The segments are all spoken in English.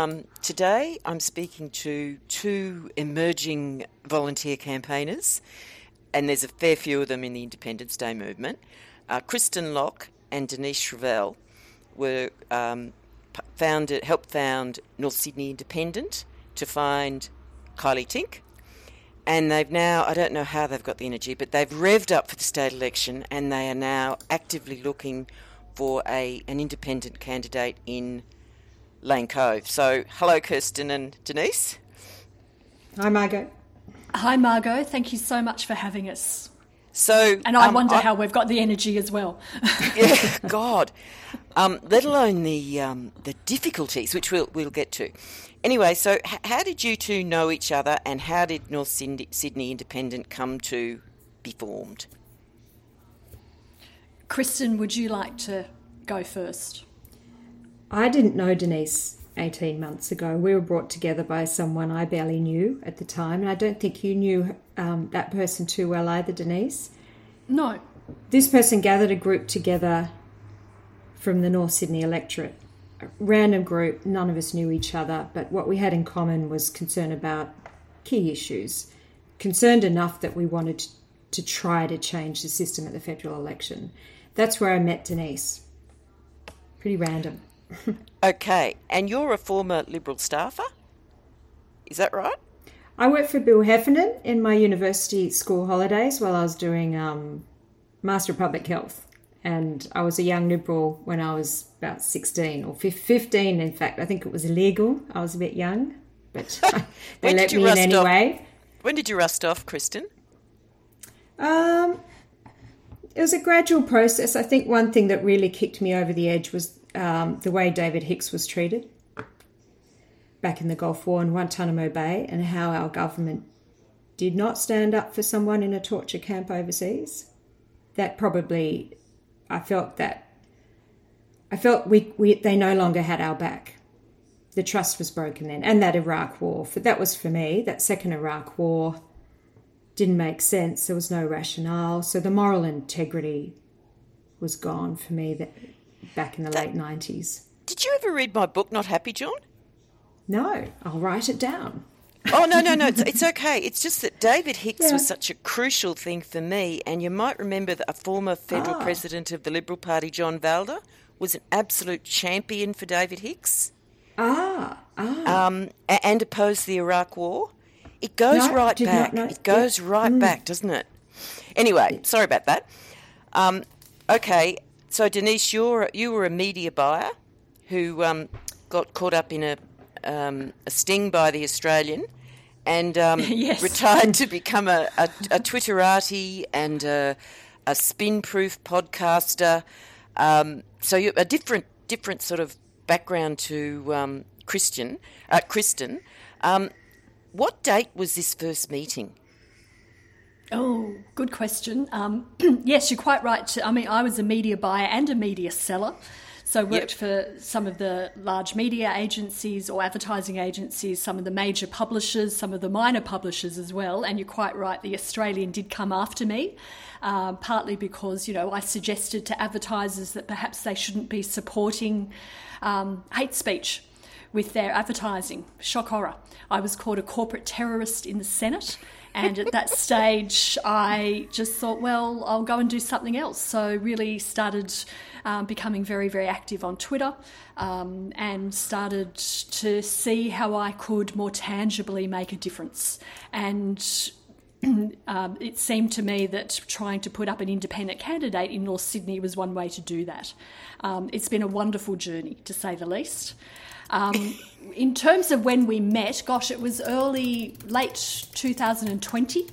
um, today I'm speaking to two emerging volunteer campaigners, and there's a fair few of them in the Independence Day movement. Uh, Kristen Locke and Denise Shrivell were um, founded, helped found North Sydney Independent to find Kylie Tink. And they've now, I don't know how they've got the energy, but they've revved up for the state election and they are now actively looking for a an independent candidate in Lane Cove. So, hello, Kirsten and Denise. Hi, Margot. Hi, Margot. Thank you so much for having us. So, and I um, wonder I, how we've got the energy as well. yeah, God. Um, let alone the um, the difficulties, which we'll we'll get to. Anyway, so h- how did you two know each other, and how did North Sydney Independent come to be formed? Kristen, would you like to go first? I didn't know Denise 18 months ago. We were brought together by someone I barely knew at the time, and I don't think you knew um, that person too well either, Denise. No. This person gathered a group together from the North Sydney electorate. A random group, none of us knew each other, but what we had in common was concern about key issues. Concerned enough that we wanted to try to change the system at the federal election. That's where I met Denise. Pretty random. Okay, and you're a former Liberal staffer? Is that right? I worked for Bill Heffernan in my university school holidays while I was doing um, Master of Public Health. And I was a young Liberal when I was about 16 or 15, in fact. I think it was illegal. I was a bit young, but they let me in anyway. Off? When did you rust off, Kristen? Um, it was a gradual process. I think one thing that really kicked me over the edge was um, the way David Hicks was treated back in the Gulf War in Guantanamo Bay and how our government did not stand up for someone in a torture camp overseas. That probably, I felt that, I felt we, we they no longer had our back. The trust was broken then. And that Iraq war, for, that was for me, that second Iraq war didn't make sense. There was no rationale. So the moral integrity was gone for me that back in the that, late 90s. Did you ever read my book, Not Happy, John? No, I'll write it down. oh no no no it's, it's okay it's just that david hicks yeah. was such a crucial thing for me and you might remember that a former federal ah. president of the liberal party john valder was an absolute champion for david hicks ah, ah. Um, and opposed the iraq war it goes no, right back it goes yeah. right mm. back doesn't it anyway sorry about that um, okay so Denise, you're you were a media buyer who um, got caught up in a, um, a sting by the Australian and um, yes. retired to become a, a, a Twitterati and a, a spin-proof podcaster. Um, so you're a different different sort of background to um, Christian uh, Kristen. Um, what date was this first meeting? Oh, good question. Um, yes, you're quite right. I mean, I was a media buyer and a media seller. So worked yep. for some of the large media agencies or advertising agencies, some of the major publishers, some of the minor publishers as well. And you're quite right, the Australian did come after me, uh, partly because you know I suggested to advertisers that perhaps they shouldn't be supporting um, hate speech with their advertising. Shock horror! I was called a corporate terrorist in the Senate. And at that stage, I just thought, well, I'll go and do something else. So, really started um, becoming very, very active on Twitter um, and started to see how I could more tangibly make a difference. And um, it seemed to me that trying to put up an independent candidate in North Sydney was one way to do that. Um, it's been a wonderful journey, to say the least. Um, in terms of when we met, gosh, it was early, late 2020.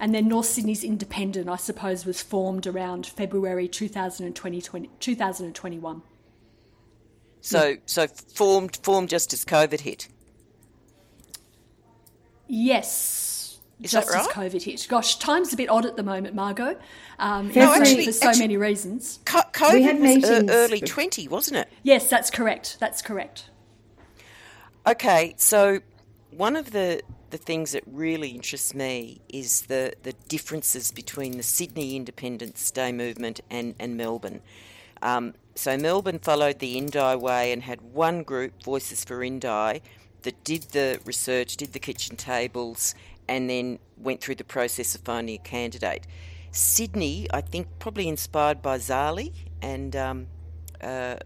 And then North Sydney's Independent, I suppose, was formed around February 2020, 2021. So, yeah. so formed, formed just as COVID hit. Yes, Is just right? as COVID hit. Gosh, time's a bit odd at the moment, Margot. Um, no, actually, for so actually, many reasons. COVID was early 20, wasn't it? Yes, that's correct. That's correct. Okay, so one of the the things that really interests me is the, the differences between the Sydney Independence Day movement and, and Melbourne. Um, so Melbourne followed the Indi way and had one group, Voices for Indi, that did the research, did the kitchen tables, and then went through the process of finding a candidate. Sydney, I think, probably inspired by Zali and um, uh,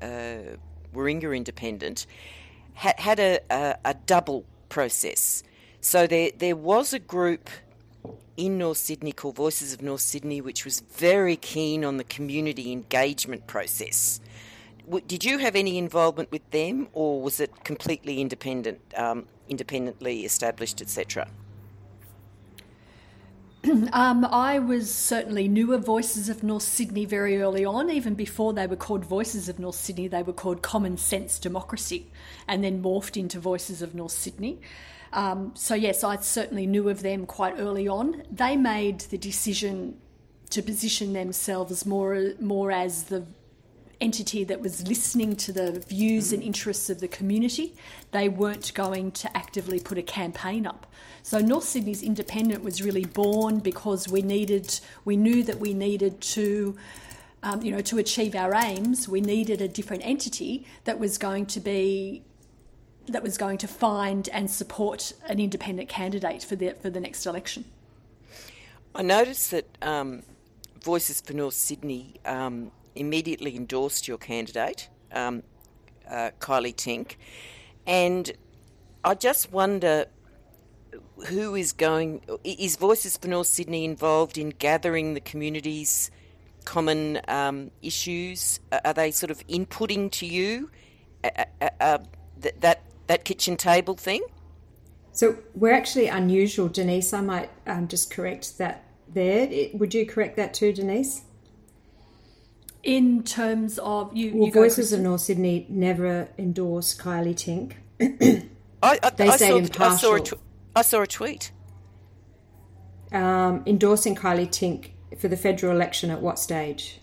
uh, Warringah Independent, had, had a, a, a double process. So there, there was a group in North Sydney called Voices of North Sydney, which was very keen on the community engagement process. Did you have any involvement with them, or was it completely independent, um, independently established, etc.? um, I was certainly knew of Voices of North Sydney very early on. Even before they were called Voices of North Sydney, they were called Common Sense Democracy, and then morphed into Voices of North Sydney. Um, so, yes, I certainly knew of them quite early on. They made the decision to position themselves more, more as the entity that was listening to the views and interests of the community. They weren't going to actively put a campaign up. So North Sydney's independent was really born because we needed, we knew that we needed to. Um, you know, to achieve our aims, we needed a different entity that was going to be that was going to find and support an independent candidate for the for the next election. I noticed that um, Voices for North Sydney um, immediately endorsed your candidate, um, uh, Kylie Tink, and I just wonder who is going. Is Voices for North Sydney involved in gathering the community's common um, issues? Are they sort of inputting to you uh, uh, that that kitchen table thing? So we're actually unusual, Denise. I might um, just correct that there. Would you correct that too, Denise? In terms of you, well, you Voices of North Sydney never endorse Kylie Tink. I, I, they I said saw, impartial. I saw, a tw- I saw a tweet um, endorsing Kylie Tink for the federal election. At what stage?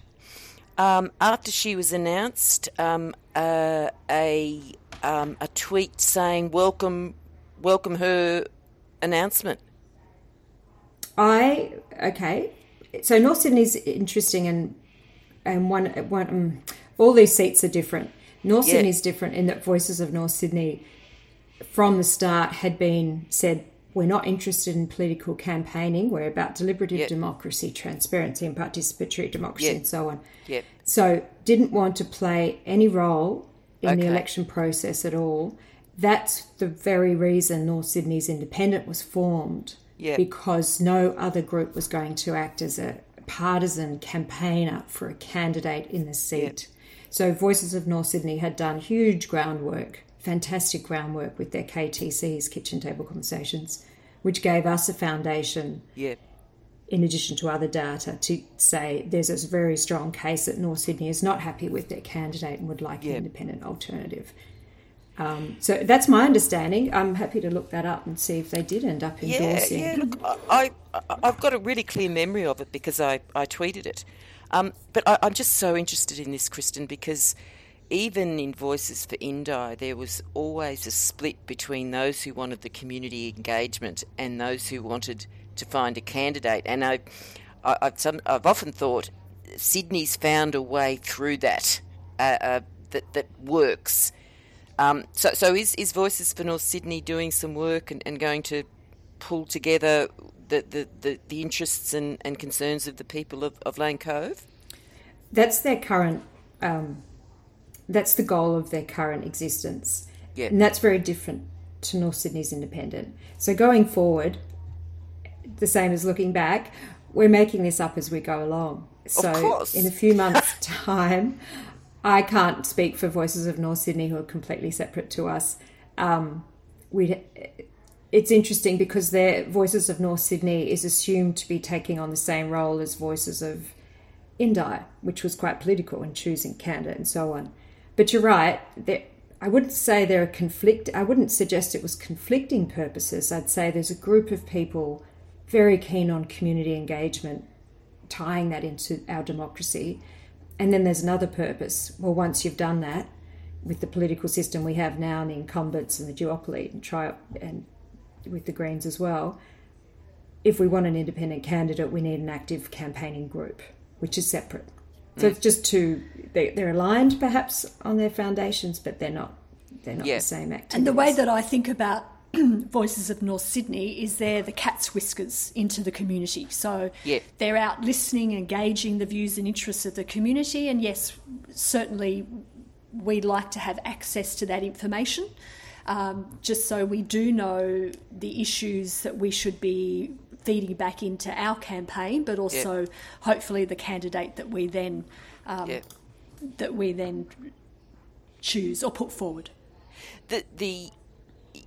Um, after she was announced, um, uh, a um, a tweet saying welcome welcome her announcement. I okay. So North Sydney's interesting and and one one um, all these seats are different. North yeah. is different in that Voices of North Sydney from the start had been said we're not interested in political campaigning. We're about deliberative yep. democracy, transparency, and participatory democracy, yep. and so on. Yep. So, didn't want to play any role in okay. the election process at all. That's the very reason North Sydney's Independent was formed. Because no other group was going to act as a partisan campaigner for a candidate in the seat. So Voices of North Sydney had done huge groundwork, fantastic groundwork with their KTCs, kitchen table conversations, which gave us a foundation Yeah. in addition to other data, to say there's a very strong case that North Sydney is not happy with their candidate and would like an independent alternative. Um, so that's my understanding. I'm happy to look that up and see if they did end up endorsing. Yeah, yeah. Look, I, I, have got a really clear memory of it because I, I tweeted it. Um, but I, I'm just so interested in this, Kristen, because even in Voices for Indi, there was always a split between those who wanted the community engagement and those who wanted to find a candidate. And I, I, have some, I've often thought Sydney's found a way through that uh, uh, that that works. Um, so, so is, is Voices for North Sydney doing some work and, and going to pull together the, the, the, the interests and, and concerns of the people of, of Lane Cove? That's their current, um, that's the goal of their current existence. Yeah. And that's very different to North Sydney's independent. So going forward, the same as looking back, we're making this up as we go along. So in a few months' time, I can't speak for Voices of North Sydney, who are completely separate to us. Um, we it's interesting because their Voices of North Sydney is assumed to be taking on the same role as Voices of Indi, which was quite political in choosing candidate and so on. But you're right. I wouldn't say there are conflict. I wouldn't suggest it was conflicting purposes. I'd say there's a group of people very keen on community engagement, tying that into our democracy. And then there's another purpose. Well, once you've done that, with the political system we have now and the incumbents and the duopoly and try and with the Greens as well, if we want an independent candidate, we need an active campaigning group, which is separate. So it's just two. They, they're aligned perhaps on their foundations, but they're not. They're not Yeah. the same activities. And the way that I think about Voices of North Sydney is they're the cat's whiskers into the community. So Yeah. they're out listening, engaging the views and interests of the community. And yes, certainly we'd like to have access to that information, um, just so we do know the issues that we should be feeding back into our campaign, but also hopefully the candidate that we then um, Yeah. that we then choose or put forward. the the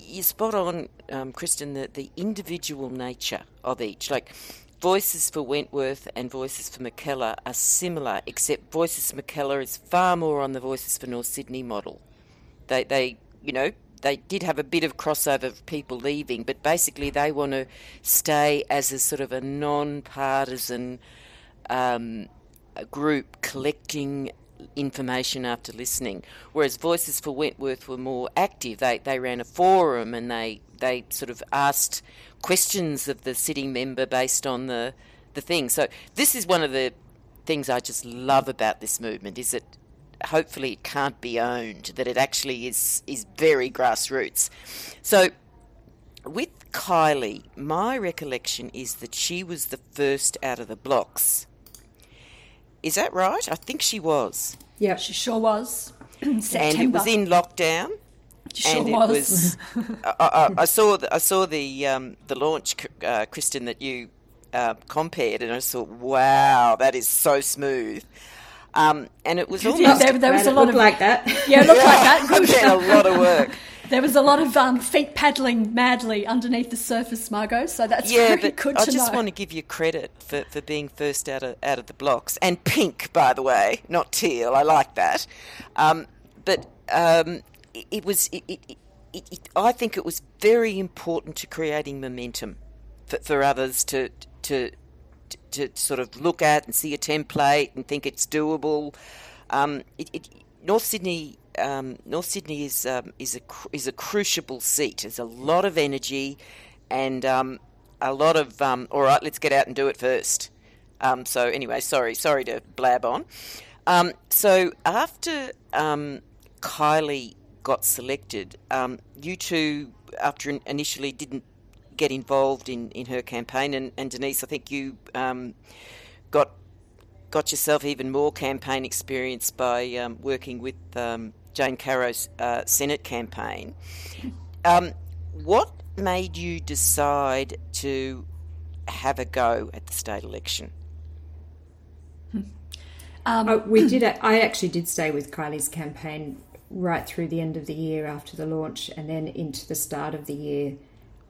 you're spot on, um, Kristen. The the individual nature of each, like voices for Wentworth and voices for Mackellar, are similar, except voices for Mackellar is far more on the voices for North Sydney model. They they you know. They did have a bit of crossover of people leaving, but basically they want to stay as a sort of a non-partisan um, group collecting information after listening. Whereas Voices for Wentworth were more active. They they ran a forum and they they sort of asked questions of the sitting member based on the the thing. So this is one of the things I just love about this movement is that hopefully it can't be owned that it actually is is very grassroots. So with Kylie, my recollection is that she was the first out of the blocks. Is that right? I think she was. yeah, She sure was. September. And it was in lockdown. She sure and it was. was. I, I, I saw the, I saw the um, the launch, uh, Kristen, that you uh, compared, and I thought, wow, that is so smooth. Um, and it was Yeah, there, there was a lot of like that. yeah, it looked like that. Good. a lot of work. There was a lot of um, feet paddling madly underneath the surface, Margot. So that's Yeah, but good I just know. want to give you credit for, for being first out of out of the blocks and pink, by the way, not teal. I like that. Um, but um, it, it was. It, it, I think it was very important to creating momentum for, for others to to to sort of look at and see a template and think it's doable. Um, it, it, North Sydney, um, North Sydney is um, is a is a crucible seat. There's a lot of energy, and um, a lot of um, all right. Let's get out and do it first. Um, so anyway, sorry, sorry to blab on. Um, so after Kylie got selected, you two, after initially didn't get involved in, in her campaign, and, and Denise, I think you got got yourself even more campaign experience by working with Jane Caro's uh, Senate campaign. Um, what made you decide to have a go at the state election? Oh, we did. I actually did stay with Kylie's campaign right through the end of the year after the launch, and then into the start of the year,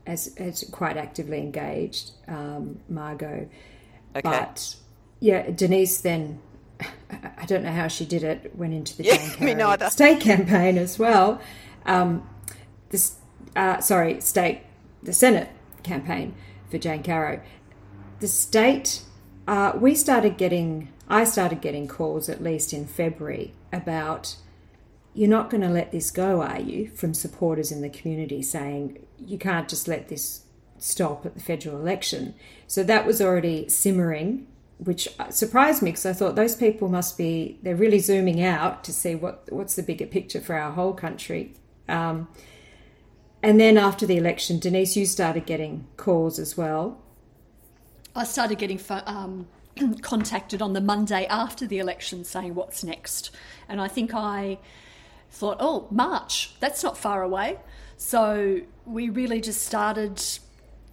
as, as quite actively engaged, um, Margot. Okay. But yeah, Denise then. I don't know how she did it. Went into the Yeah, Jane me neither. state campaign as well. Um, this, uh, sorry, state, the Senate campaign for Jane Caro. The state, uh, we started getting, I started getting calls at least in February about, you're not going to let this go, are you? From supporters in the community saying, you can't just let this stop at the federal election. So that was already simmering, which surprised me because I thought those people must be, they're really zooming out to see what what's the bigger picture for our whole country. Um, and then after the election, Denise, you started getting calls as well. I started getting um, contacted on the Monday after the election saying, What's next? And I think I thought, Oh, March, that's not far away. So we really just started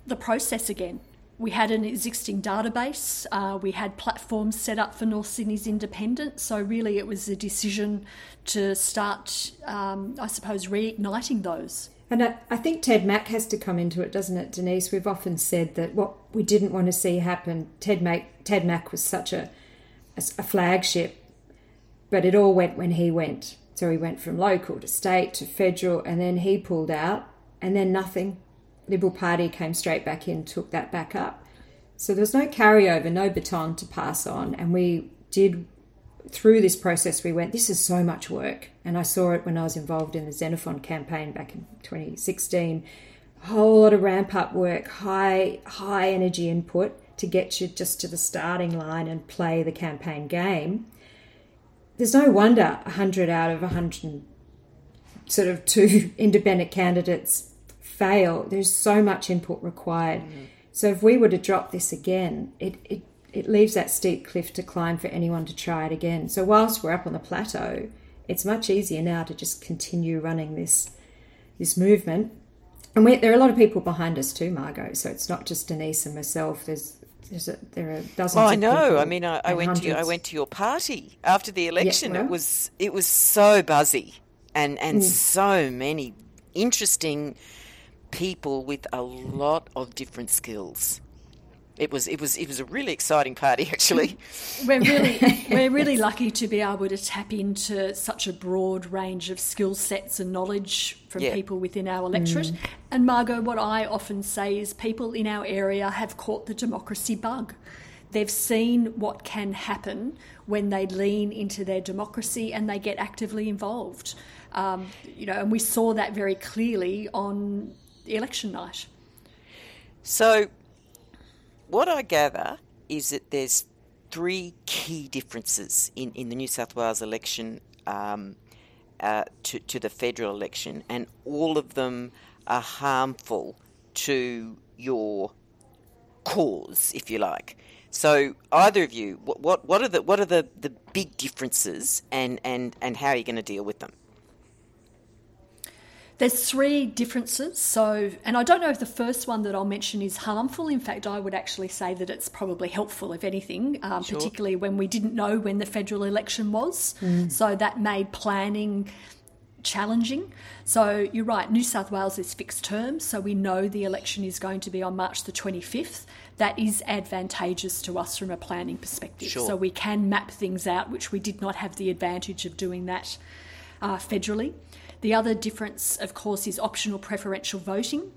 the process again. We had an existing database, uh, we had platforms set up for North Sydney's independence. So, really, it was a decision to start, um, I suppose, reigniting those. And I, I think Ted Mack has to come into it, doesn't it, Denise? We've often said that what we didn't want to see happen, Ted Mack, Ted Mack was such a, a, a flagship, but it all went when he went. So he went from local to state to federal, and then he pulled out, and then nothing. Liberal Party came straight back in, took that back up. So there was no carryover, no baton to pass on, and we did through this process, we went, this is so much work. And I saw it when I was involved in the Xenophon campaign back in 2016. A whole lot of ramp up work, high, high energy input to get you just to the starting line and play the campaign game. there's no wonder 100 out of 100 sort of two independent candidates fail. There's so much input required. Mm. So if we were to drop this again, it, it, it leaves that steep cliff to climb for anyone to try it again. So whilst we're up on the plateau, it's much easier now to just continue running this this movement. And we, there are a lot of people behind us too, Margot. So it's not just Denise and myself. There's a, there are dozens. Well, I know. I mean, I, I went hundreds. to I went to your party after the election. Yeah, well. It was it was so buzzy and and mm. so many interesting people with a lot of different skills. It was it was it was a really exciting party actually. we're really we're really lucky to be able to tap into such a broad range of skill sets and knowledge from yeah. people within our electorate. Mm. And Margot, what I often say is people in our area have caught the democracy bug. They've seen what can happen when they lean into their democracy and they get actively involved. Um, you know, and we saw that very clearly on election night. So, what I gather is that there's three key differences in, in the New South Wales election um, uh, to, to the federal election, and all of them are harmful to your cause, if you like. So, either of you, what, what, what are the what are the, the big differences, and, and, and how are you going to deal with them? There's three differences. So, and I don't know if the first one that I'll mention is harmful. In fact, I would actually say that it's probably helpful, if anything, um, sure. particularly when we didn't know when the federal election was. Mm. So that made planning challenging. So you're right, New South Wales is fixed term, so we know the election is going to be on March the 25th. That is advantageous to us from a planning perspective. Sure. So we can map things out, which we did not have the advantage of doing that uh, federally. The other difference, of course, is optional preferential voting.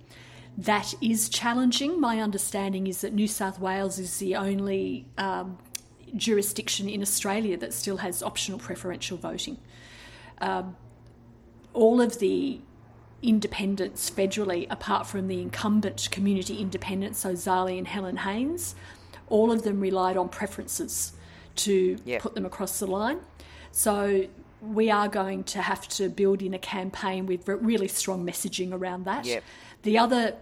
That is challenging. My understanding is that New South Wales is the only um, jurisdiction in Australia that still has optional preferential voting. Um, all of the independents federally, apart from the incumbent community independents, so Zali and Helen Haines, all of them relied on preferences to put them across the line. So we are going to have to build in a campaign with really strong messaging around that. Yep. The other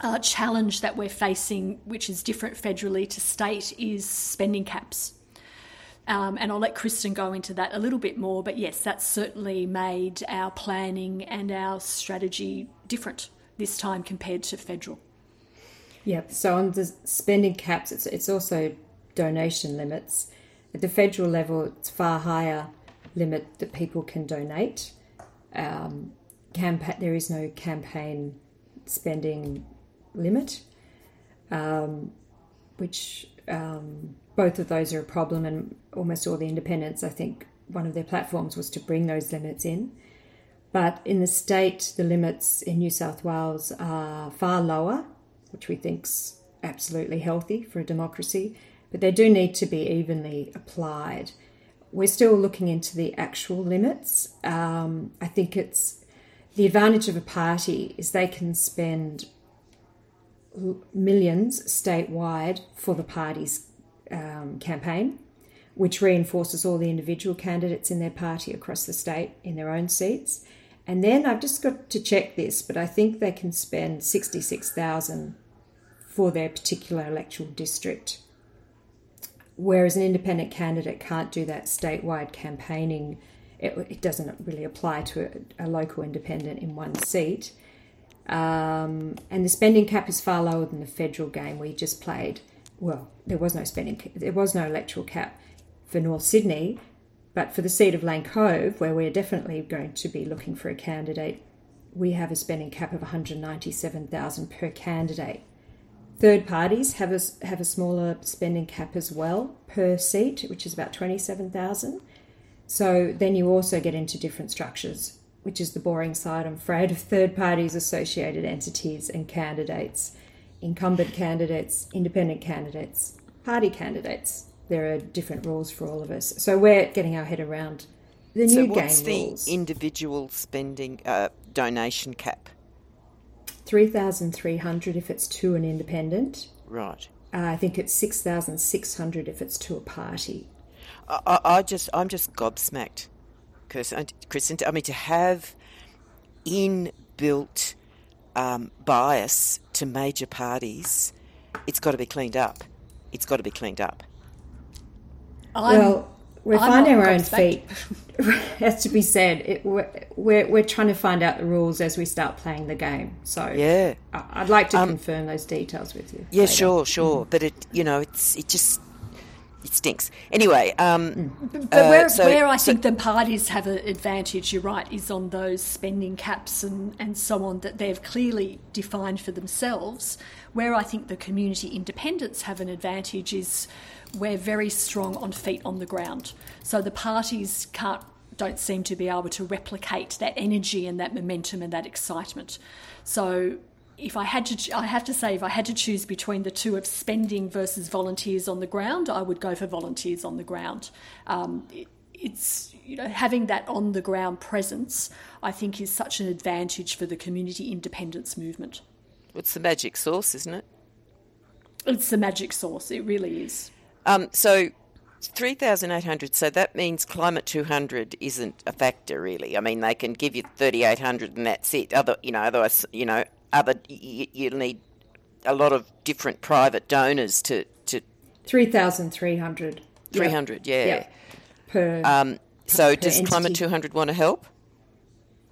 uh, challenge that we're facing, which is different federally to state, is spending caps. Um, and I'll let Kristen go into that a little bit more. But yes, that's certainly made our planning and our strategy different this time compared to federal. Yeah, so on the spending caps, it's, it's also donation limits. At the federal level, it's far higher limit that people can donate. Um, campa- there is no campaign spending limit, um, which um, both of those are a problem, and almost all the independents, I think, one of their platforms was to bring those limits in. But in the state, the limits in New South Wales are far lower, which we think's absolutely healthy for a democracy. But they do need to be evenly applied we're still looking into the actual limits. Um, I think it's the advantage of a party is they can spend millions statewide for the party's um, campaign, which reinforces all the individual candidates in their party across the state in their own seats. And then I've just got to check this, but I think they can spend sixty-six thousand for their particular electoral district whereas an independent candidate can't do that statewide campaigning. It, it doesn't really apply to a, a, local independent in one seat. Um, and the spending cap is far lower than the federal game we just played. Well, there was no spending, there was no electoral cap for North Sydney, but for the seat of Lane Cove, where we're definitely going to be looking for a candidate, we have a spending cap of 197,000 per candidate. Third parties have a, have a smaller spending cap as well per seat, which is about 27,000. So then you also get into different structures, which is the boring side, I'm afraid, of third parties, associated entities, and candidates, incumbent candidates, independent candidates, party candidates. There are different rules for all of us. So we're getting our head around the new so what's game the individual spending uh, donation cap? 3,300 if it's to an independent. Right. Uh, I think it's 6,600 if it's to a party. I, I just, I'm just gobsmacked, Kirsten. Kristen, I mean, to have inbuilt um, bias to major parties, it's got to be cleaned up. It's got to be cleaned up. I'm, well, we're I'm finding our own feet. has to be said. It, we're, we're, we're trying to find out the rules as we start playing the game. So yeah, I'd like to um, confirm those details with you. Yeah, later. sure, sure. Mm. But it, you know, it's it just it stinks. Anyway, um, mm. but where, uh, so, where I so, think the parties have an advantage, you're right, is on those spending caps and, and so on that they've clearly defined for themselves. Where I think the community independents have an advantage is we're very strong on feet on the ground. So the parties can't don't seem to be able to replicate that energy and that momentum and that excitement. So if I had to, I have to say, if I had to choose between the two of spending versus volunteers on the ground, I would go for volunteers on the ground. Um, it, it's you know having that on the ground presence, I think, is such an advantage for the community independence movement. It's the magic sauce, isn't it? It's the magic sauce. It really is. Um, so 3,800, so that means Climate 200 isn't a factor really. I mean, they can give you 3,800 and that's it. Other, you know, otherwise, you know, other you, you need a lot of different private donors to to 3,300. 300, yep. yeah. Yep. Per, um, so per does entity. Climate 200 want to help?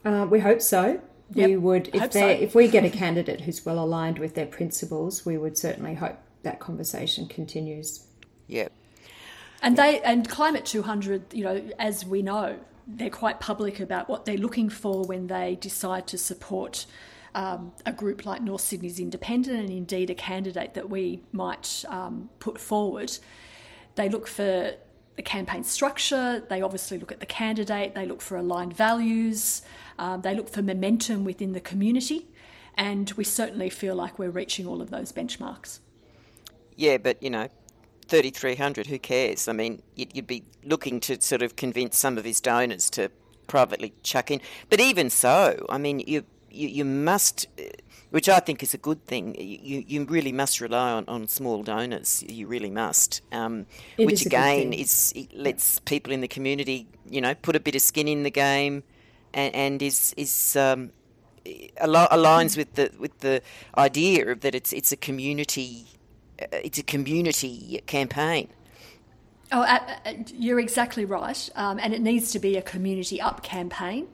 Uh, we hope so. Yep. We would, if they, so. if we get a candidate who's well aligned with their principles, we would certainly hope that conversation continues. Yep. And they and Climate 200, you know, as we know, they're quite public about what they're looking for when they decide to support um, a group like North Sydney's Independent and indeed a candidate that we might um, put forward. They look for the campaign structure, they obviously look at the candidate, they look for aligned values, um, they look for momentum within the community, and we certainly feel like we're reaching all of those benchmarks. Yeah, but you know, 3,300, who cares? I mean, you'd, be looking to sort of convince some of his donors to privately chuck in. But even so, I mean, you, you, you must, which I think is a good thing, you, you really must rely on, on small donors. You really must. Um, which is again is it lets people in the community, you know, put a bit of skin in the game and, and is, is um, aligns with the, with the idea that it's, it's a community uh, it's a community campaign. Oh, uh, uh, you're exactly right, um, and it needs to be a community up campaign.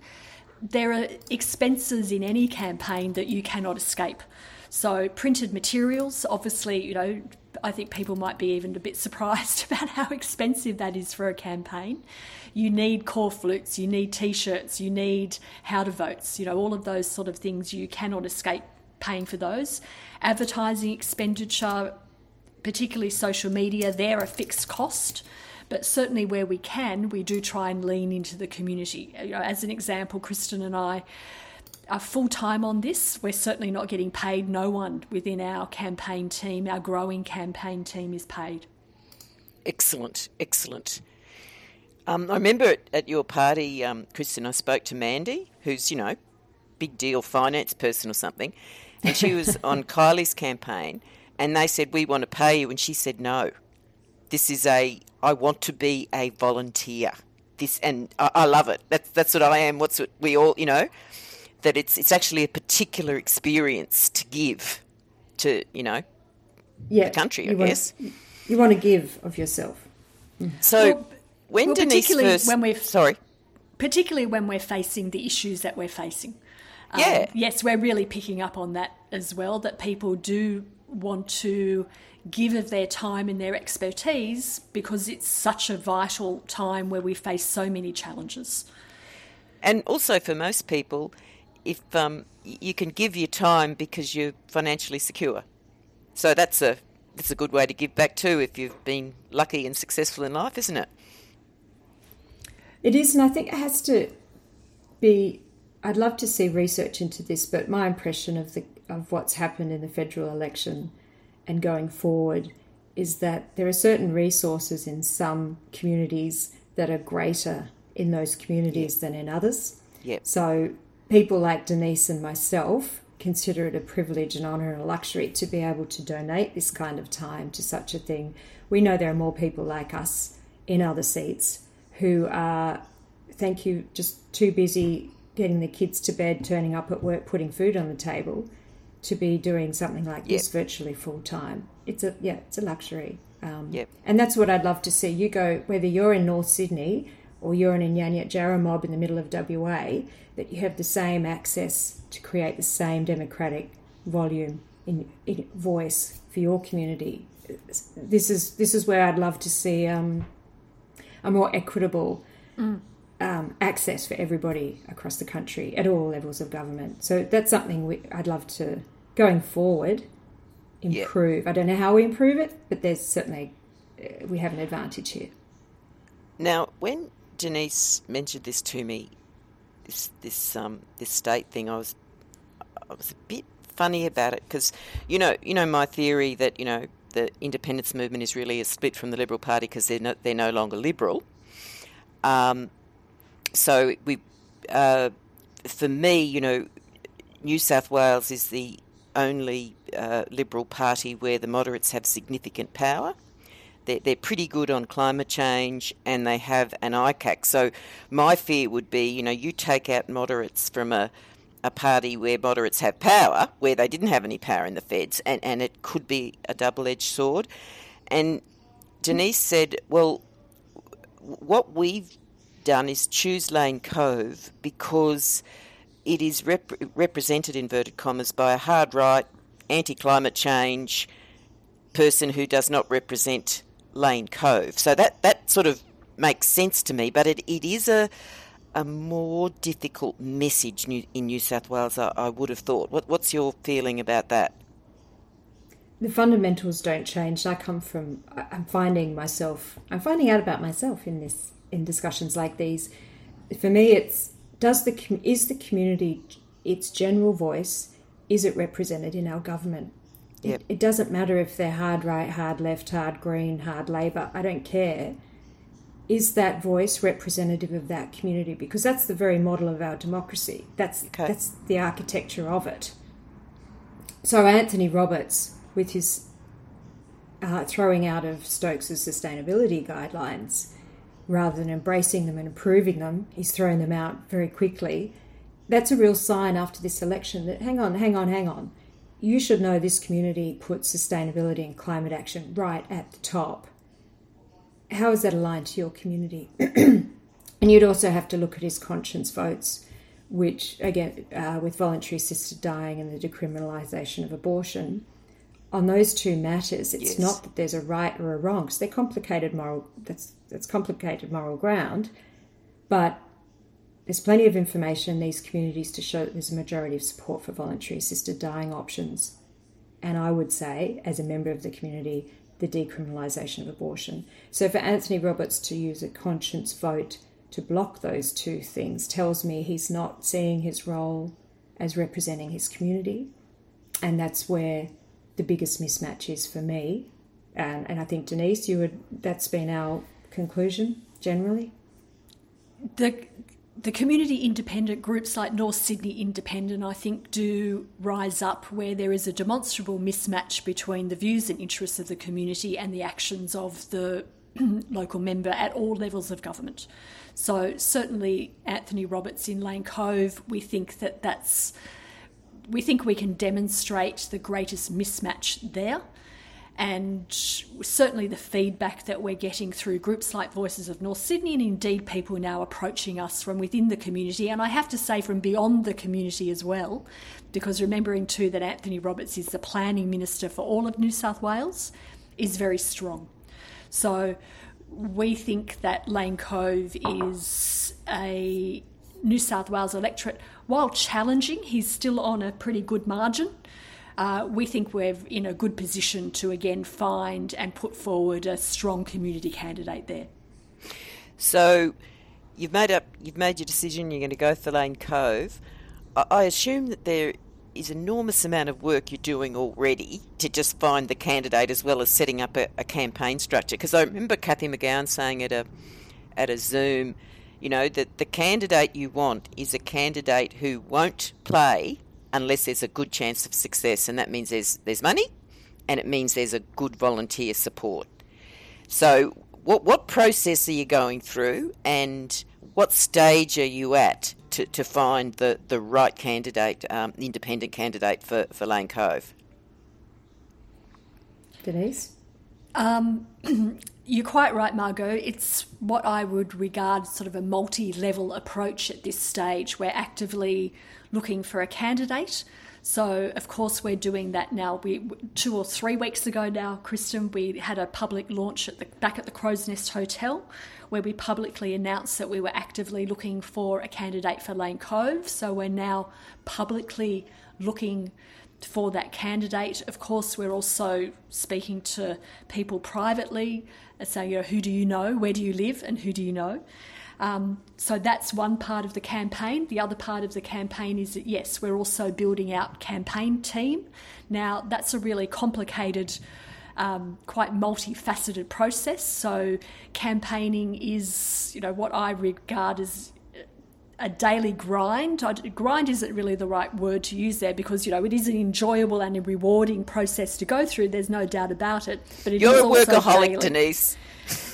There are expenses in any campaign that you cannot escape. So, printed materials, obviously, you know, I think people might be even a bit surprised about how expensive that is for a campaign. You need corflutes, you need t shirts, you need how to votes, you know, all of those sort of things you cannot escape paying for those. Advertising expenditure, particularly social media, they're a fixed cost. But certainly where we can, we do try and lean into the community. You know, as an example, Kristen and I are full time on this. We're certainly not getting paid. No one within our campaign team, our growing campaign team, is paid. Excellent, excellent. Um, I remember at, at your party, um, Kristen, I spoke to Mandy, who's, you know, big deal finance person or something, and she was on Kylie's campaign and they said, We want to pay you. And she said, No. This is a, I want to be a volunteer. This, and I, I love it. That's, that's what I am. What's what we all, you know, that it's, it's actually a particular experience to give to, you know, yeah, the country, I want, guess. You want to give of yourself. So well, when well, Denise first, when we're, sorry, particularly when we're facing the issues that we're facing. Um, yeah. Yes, we're really picking up on that as well. That people do want to give of their time and their expertise because it's such a vital time where we face so many challenges. And also for most people, if um, you can give your time because you're financially secure, so that's a that's a good way to give back too. If you've been lucky and successful in life, isn't it? It is, and I think it has to be. I'd love to see research into this, but my impression of the of what's happened in the federal election and going forward is that there are certain resources in some communities that are greater in those communities yep. than in others. Yep. So people like Denise and myself consider it a privilege and honour and a luxury to be able to donate this kind of time to such a thing. We know there are more people like us in other seats who are, thank you, just too busy getting the kids to bed, turning up at work, putting food on the table, to be doing something like yep. this virtually full time. It's a yeah, it's a luxury. Um, yep. And that's what I'd love to see. You go whether you're in North Sydney or you're in a Ngaanyatjarra mob in the middle of WA, that you have the same access to create the same democratic volume in, in voice for your community. This is this is where I'd love to see um, a more equitable mm. Um, access for everybody across the country at all levels of government. So that's something we, I'd love to going forward improve. I don't know how we improve it, but there's certainly uh, we have an advantage here. Now, when Denise mentioned this to me, this this um this state thing, I was I was a bit funny about it because you know you know my theory that you know the independence movement is really a split from the Liberal Party because they're no, they're no longer liberal. Um, so we, uh, for me, you know, New South Wales is the only uh, Liberal Party where the moderates have significant power. They're, they're pretty good on climate change and they have an ICAC. So my fear would be, you know, you take out moderates from a, a party where moderates have power, where they didn't have any power in the feds, and, and it could be a double edged sword. And Denise said, well, what we've done is choose Lane Cove because it is rep- represented, inverted commas, by a hard right, anti climate change person who does not represent Lane Cove. So that, that sort of makes sense to me, but it, it is a, a more difficult message in New South Wales, I, I would have thought. What, what's your feeling about that? The fundamentals don't change. I come from, I'm finding myself, I'm finding out about myself in this, in discussions like these. For me, it's does the is the community its general voice is it represented in our government yep. it, it doesn't matter if they're hard right hard left hard green hard labor i don't care is that voice representative of that community because that's the very model of our democracy that's okay. that's the architecture of it so anthony roberts with his uh, throwing out of stokes's sustainability guidelines rather than embracing them and improving them, he's thrown them out very quickly. That's a real sign after this election that hang on, hang on, hang on. You should know this community puts sustainability and climate action right at the top. How is that aligned to your community? and you'd also have to look at his conscience votes, which, again, uh, with voluntary assisted dying and the decriminalisation of abortion, on those two matters, it's yes. not that there's a right or a wrong, because they're complicated moral. That's that's complicated moral ground, but there's plenty of information in these communities to show that there's a majority of support for voluntary assisted dying options. And I would say, as a member of the community, the decriminalisation of abortion. So for Anthony Roberts to use a conscience vote to block those two things tells me he's not seeing his role as representing his community. And that's where the biggest mismatch is for me. And, and I think Denise, you would that's been our conclusion generally. The the community independent groups like North Sydney Independent, I think, do rise up where there is a demonstrable mismatch between the views and interests of the community and the actions of the local member at all levels of government. So, certainly, Anthony Roberts in Lane Cove, we think that that's we think we can demonstrate the greatest mismatch there. And certainly the feedback that we're getting through groups like Voices of North Sydney, and indeed people now approaching us from within the community, and I have to say from beyond the community as well, because remembering too that Anthony Roberts is the planning minister for all of New South Wales, is very strong. So we think that Lane Cove is a New South Wales electorate, while challenging, he's still on a pretty good margin. Uh, we think we're in a good position to again find and put forward a strong community candidate there. So, you've made up, you've made your decision. You're going to go for Lane Cove. I, assume that there is enormous amount of work you're doing already to just find the candidate as well as setting up a, a campaign structure. Because I remember Cathy McGowan saying at a at a Zoom you know, that the candidate you want is a candidate who won't play unless there's a good chance of success, and that means there's there's money, and it means there's a good volunteer support. So what what process are you going through, and what stage are you at to, to find the, the right candidate, um, independent candidate for, for Lane Cove? Denise? Um, you're quite right, Margot. It's what I would regard sort of a multi level approach at this stage. We're actively looking for a candidate. So, of course, we're doing that now. We two or three weeks ago now, Kristen, we had a public launch at the back at the Crow's Nest Hotel, where we publicly announced that we were actively looking for a candidate for Lane Cove. So we're now publicly looking for that candidate. Of course, we're also speaking to people privately, saying, you know, who do you know, where do you live, and who do you know. Um, so that's one part of the campaign. The other part of the campaign is that yes, we're also building out campaign team. Now that's a really complicated, um, quite multifaceted process. So campaigning is, you know, what I regard as a daily grind. Grind isn't really the right word to use there because you know it is an enjoyable and a rewarding process to go through. There's no doubt about it. But it you're a workaholic, daily. Denise.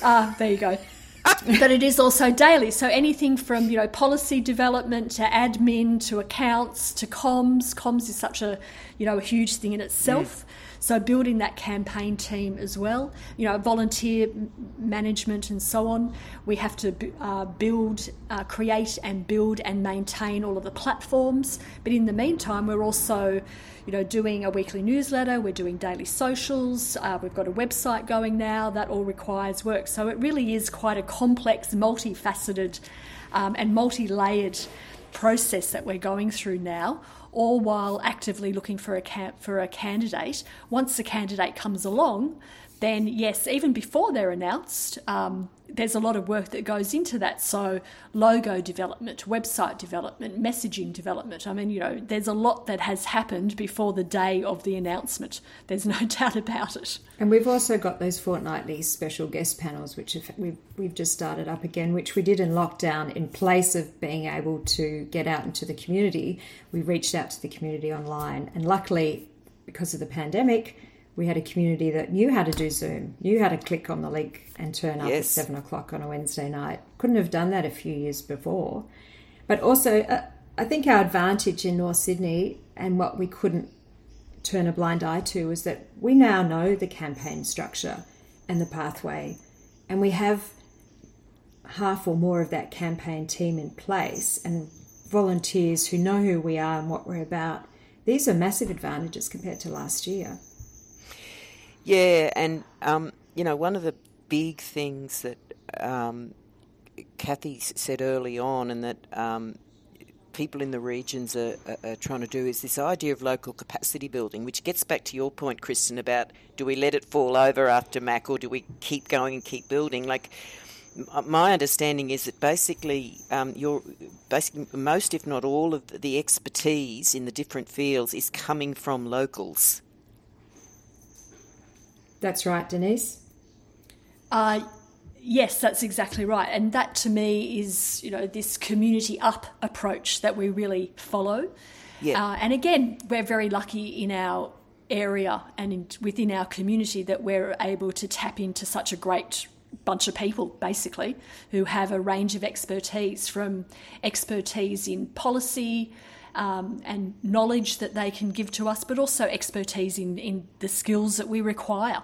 Ah, there you go. but it is also daily. So anything from you know policy development to admin to accounts to comms. Comms is such a you know a huge thing in itself. Mm. So building that campaign team as well, you know, volunteer management and so on. We have to uh, build, uh, create, and build and maintain all of the platforms. But in the meantime, we're also you know, doing a weekly newsletter, we're doing daily socials, uh, we've got a website going now, that all requires work. So it really is quite a complex, multifaceted, um, and multi layered process that we're going through now, all while actively looking for a, for a candidate. Once the candidate comes along, then yes, even before they're announced, um, there's a lot of work that goes into that. So, logo development, website development, messaging development. I mean, you know, there's a lot that has happened before the day of the announcement. There's no doubt about it. And we've also got those fortnightly special guest panels, which we've, we've just started up again, which we did in lockdown in place of being able to get out into the community. We reached out to the community online, and luckily, because of the pandemic, we had a community that knew how to do Zoom, knew how to click on the link and turn up yes. at seven o'clock on a Wednesday night. Couldn't have done that a few years before. But also, uh, I think our advantage in North Sydney and what we couldn't turn a blind eye to is that we now know the campaign structure and the pathway, and we have half or more of that campaign team in place and volunteers who know who we are and what we're about. These are massive advantages compared to last year. Yeah, and um, you know, one of the big things that um, Kathy said early on, and that um, people in the regions are, are, trying to do, is this idea of local capacity building, which gets back to your point, Kristen, about do we let it fall over after Mac, or do we keep going and keep building? Like my understanding is that basically um, your basically most, if not all, of the expertise in the different fields is coming from locals. That's right, Denise. Uh, yes, that's exactly right. And that to me is, you know, this community up approach that we really follow. Yeah. Uh, and again, we're very lucky in our area and in, within our community that we're able to tap into such a great bunch of people, basically, who have a range of expertise from expertise in policy, um, and knowledge that they can give to us, but also expertise in, in the skills that we require.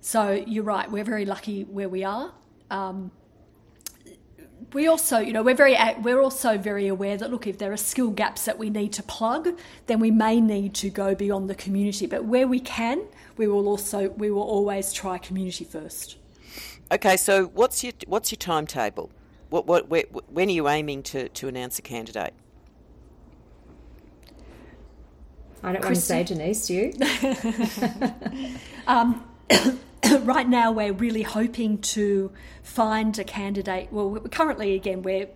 So you're right, we're very lucky where we are. Um, we also, you know, we're very we're also very aware that look, if there are skill gaps that we need to plug, then we may need to go beyond the community. But where we can, we will also we will always try community first. Okay, so what's your what's your timetable? What what where, when are you aiming to to announce a candidate? I don't want to say Denise, do you? um, right now we're really hoping to find a candidate. Well, currently, again, we're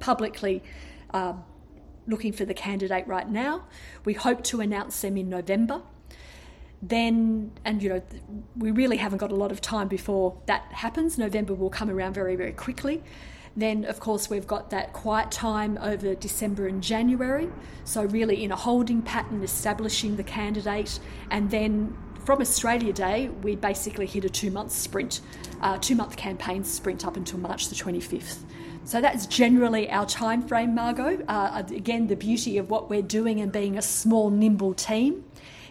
publicly um, looking for the candidate right now. We hope to announce them in November. Then, and you know, we really haven't got a lot of time before that happens. November will come around very, very quickly. Then, of course, we've got that quiet time over December and January. So, really, in a holding pattern, establishing the candidate, and then from Australia Day, we basically hit a two month sprint, uh, two month campaign sprint up until March the 25th. So that's generally our time frame, Margot. Uh, again, the beauty of what we're doing and being a small, nimble team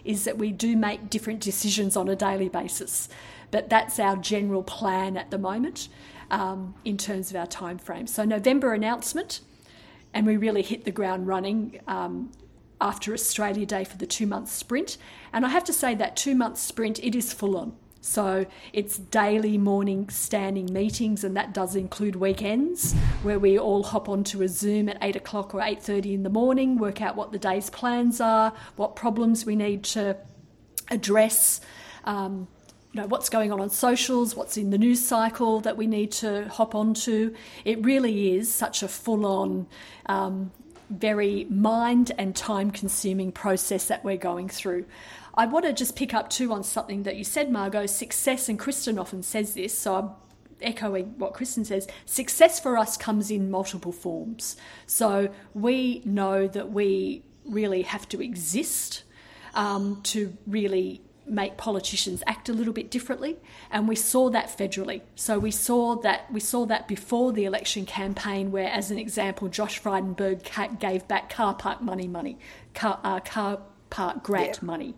is that we do make different decisions on a daily basis. But that's our general plan at the moment um, in terms of our time frame. So November announcement, and we really hit the ground running um, after Australia Day for the two month sprint. And I have to say that two month sprint it is full on. So it's daily morning standing meetings, and that does include weekends where we all hop onto a Zoom at eight o'clock or eight thirty in the morning, work out what the day's plans are, what problems we need to address. Um, you know, what's going on on socials, what's in the news cycle that we need to hop onto. It really is such a full on, um, very mind and time consuming process that we're going through. I want to just pick up too on something that you said, Margot. Success, and Kristen often says this, so I'm echoing what Kristen says. Success for us comes in multiple forms. So we know that we really have to exist um, to really make politicians act a little bit differently and we saw that federally so we saw that we saw that before the election campaign where as an example Josh Frydenberg gave back car park money money car, uh, car park grant yeah. money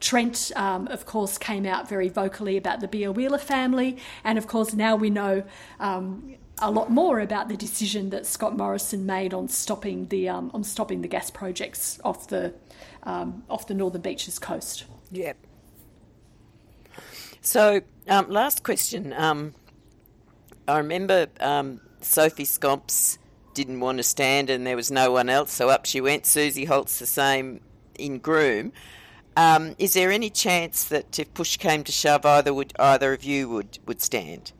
Trent, um, of course, came out very vocally about the Biloela family, and of course, now we know um, a lot more about the decision that Scott Morrison made on stopping the um, on stopping the gas projects off the um, off the Northern Beaches coast. Yep. So, um, last question. Um, I remember um, Sophie Scamps didn't want to stand and there was no one else, so up she went. Suzie Holt's the same in Groom. Um, is there any chance that if push came to shove, either would either of you would, would stand?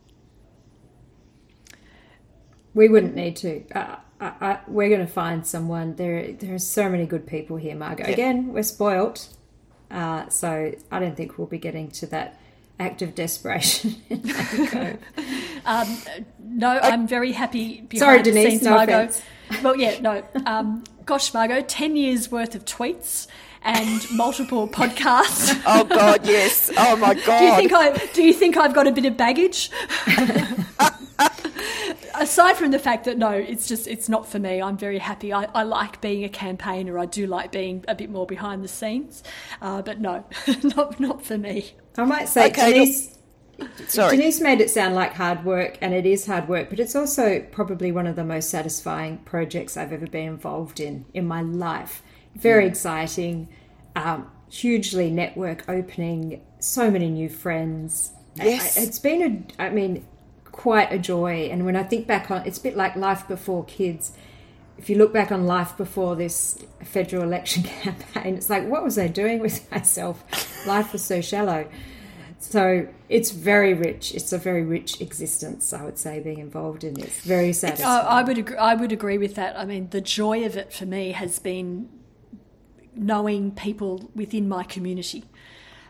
We wouldn't need to. Uh, I, I, we're going to find someone. There, there are so many good people here, Margot. Again, we're spoilt, uh, so I don't think we'll be getting to that act of desperation. um, no, I, am very happy behind sorry, Denise, scenes, no Margot. Offense. Well, yeah, no. Um, gosh, Margot, ten years worth of tweets and multiple podcasts. oh God, yes. Oh my God. do you think I? Do you think I've got a bit of baggage? Aside from the fact that no, it's just it's not for me. I'm very happy. I, I like being a campaigner. I do like being a bit more behind the scenes, uh, but no, not not for me. I might say okay, Denise. Sorry. Denise made it sound like hard work, and it is hard work, but it's also probably one of the most satisfying projects I've ever been involved in in my life. Very mm. exciting, um, hugely network opening, so many new friends. Yes. It's been a, I mean, quite a joy. And when I think back on, it's a bit like life before kids. If you look back on life before this federal election campaign, it's like, what was I doing with myself? life was so shallow. So it's very rich. It's a very rich existence, I would say, being involved in this. Very satisfying. I, I would agree, I would agree with that. I mean, the joy of it for me has been knowing people within my community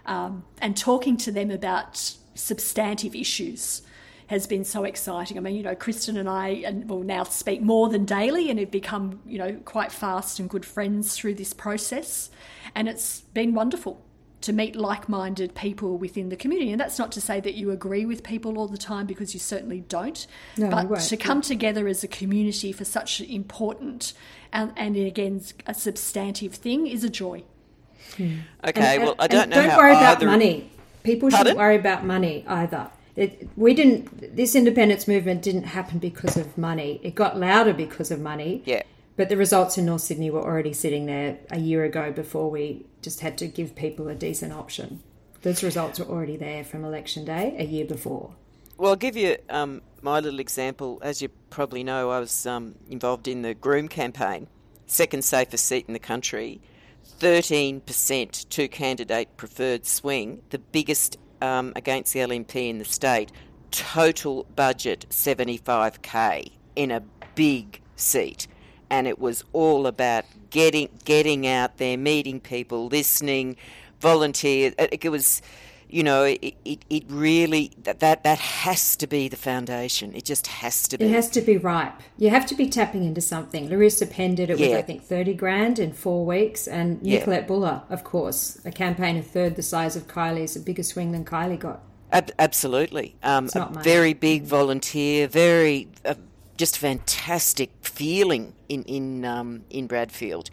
um, and talking to them about substantive issues has been so exciting. I mean, you know, Kristen and I and will now speak more than daily and have become, you know, quite fast and good friends through this process. And it's been wonderful to meet like minded people within the community. And that's not to say that you agree with people all the time because you certainly don't. No, but to come together as a community for such an important and, and again, a substantive thing is a joy. Hmm. Okay, and, well, I don't know. Don't worry about money. People Pardon? shouldn't worry about money either. It, we didn't. This independence movement didn't happen because of money. It got louder because of money. Yeah. But the results in North Sydney were already sitting there a year ago before we just had to give people a decent option. Those results were already there from election day a year before. Well, I'll give you um, my little example. As you probably know, I was um, involved in the Groom campaign, second safest seat in the country, 13% two candidate preferred swing, the biggest um, against the LNP in the state, total budget 75k in a big seat. And it was all about getting getting out there, meeting people, listening, volunteer. It, it was you know, it, it, it really, that, that, that has to be the foundation. It just has to be. It has to be ripe. You have to be tapping into something. Larissa Penn did it Yeah. with, I think, 30 grand in four weeks. And Yeah. Nicolette Boele, of course, a campaign a third the size of Kylie's, a bigger swing than Kylie got. Ab- absolutely. Um, a very big volunteer, very uh, just fantastic feeling in in um, in Bradfield.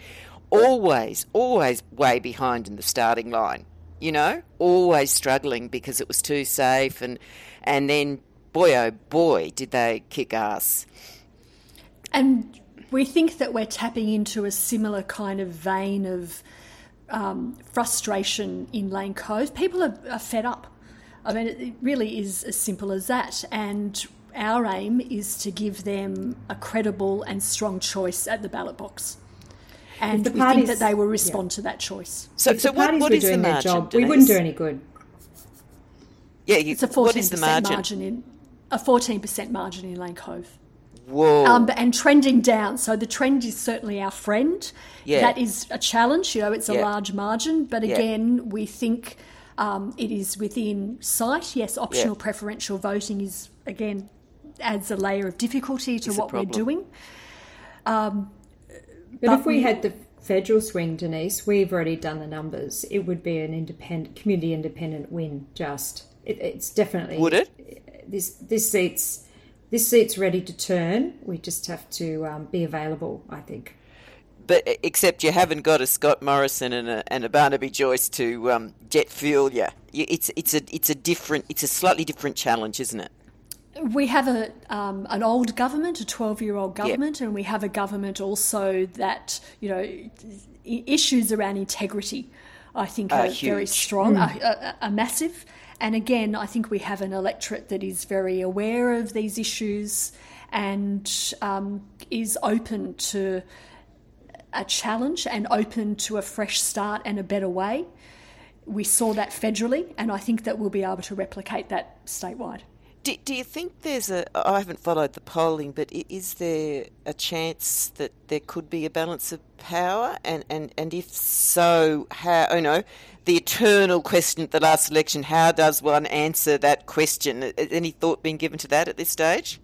Always, always way behind in the starting line. You know, always struggling because it was too safe, and and then boy oh boy did they kick ass. And we think that we're tapping into a similar kind of vein of um, frustration in Lane Cove. People are, are fed up. I mean, it it really is as simple as that. And our aim is to give them a credible and strong choice at the ballot box. And the we think parties- that they will respond to that choice. So, If so the what, parties what is the doing their margin? job, we wouldn't do any good. Yeah, you, It's a 14% the margin? margin? in a 14% margin in Lane Cove. Whoa! um, and trending down. So the trend is certainly our friend. Yeah. That is a challenge. You know, it's a Yeah. large margin, but Yeah. again, we think um, it is within sight. Yes, optional Yeah. preferential voting is again adds a layer of difficulty to It's what we're problem. doing. But, But if we we- had the federal swing, Denise, we've already done the numbers. It would be an independent, community independent win. Just it, it's definitely Would it? This this seat's this seat's ready to turn. We just have to um, be available. I think. But except you haven't got a Scott Morrison and a, and a Barnaby Joyce to um, jet fuel you. you. It's it's a it's a different it's a slightly different challenge, isn't it? We have a um, an old government, a twelve year old government, and we have a government also that you know issues around integrity. I think Are are very huge. strong, are, are, are massive. And again, I think we have an electorate that is very aware of these issues and um, is open to a challenge and open to a fresh start and a better way. We saw that federally, and I think that we'll be able to replicate that statewide. Do, do you think there's a? I haven't followed the polling, but is there a chance that there could be a balance of power? And, and, and if so, how? Oh, you know, the eternal question at the last election: How does one answer that question? Has Any thought been given to that at this stage?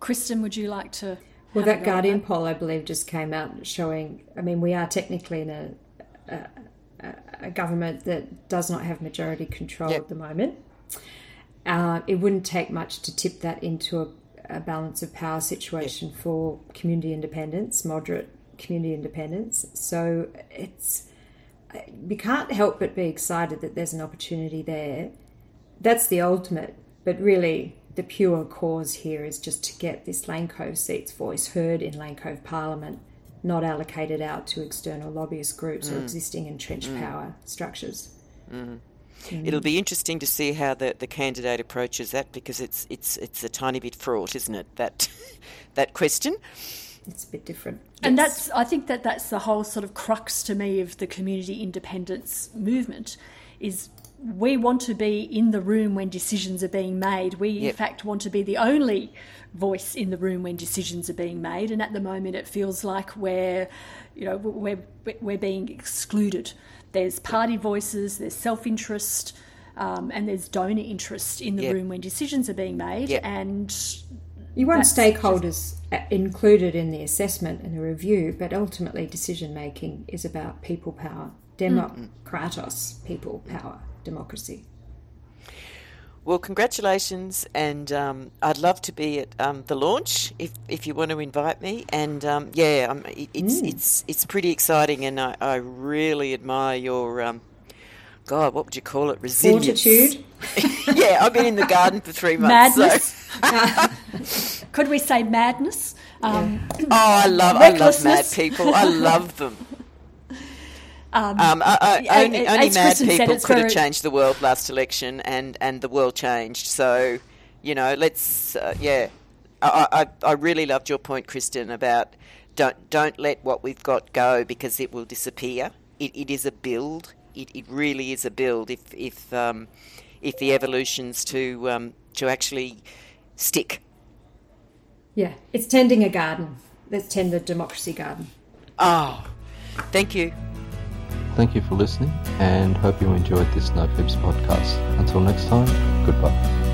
Kristen, would you like to? Well, have a that Guardian poll, I believe, just came out showing. I mean, we are technically in a a, a- government that does not have majority control Yep. at the moment. Uh, it wouldn't take much to tip that into a, a balance of power situation for community independence, moderate community independence. So it's we can't help but be excited that there's an opportunity there. That's the ultimate, but really the pure cause here is just to get this Lane Cove seat's voice heard in Lane Cove Parliament, not allocated out to external lobbyist groups or mm. existing entrenched mm. power structures. Mm-hmm. Mm. It'll be interesting to see how the, the candidate approaches that because it's it's it's a tiny bit fraught, isn't it? That that question. It's a bit different. And Yes. that's, I think that that's the whole sort of crux to me of the community independence movement is we want to be in the room when decisions are being made. We, in fact, want to be the only voice in the room when decisions are being made. And at the moment, it feels like we're, you know, we're, we're being excluded. There's party voices, there's self interest, um, and there's donor interest in the Yep. room when decisions are being made. Yep. And You want stakeholders uh included in the assessment and the review, but ultimately decision making is about people power, democratos, people power, democracy. Well, congratulations, and um, I'd love to be at um, the launch if, if you want to invite me. And um, yeah, um, it, it's it's it's pretty exciting, and I, I really admire your um, God, what would you call it? Resilience. Fortitude. yeah, I've been in the garden for three months. so- madness. Could we say madness? Um, Oh, I love I love mad people. I love them. Um, Um, I, I, only only mad people could have changed the world last election, and, and the world changed. So, you know, let's uh, yeah. I, I I really loved your point, Kristen, about don't don't let what we've got go because it will disappear. It, it is a build. It, it really is a build. If if um, if the evolutions to um, to actually stick. Yeah, it's tending a garden. Let's tend the democracy garden. Oh, thank you. Thank you for listening and hope you enjoyed this No Fibs podcast. Until next time, goodbye.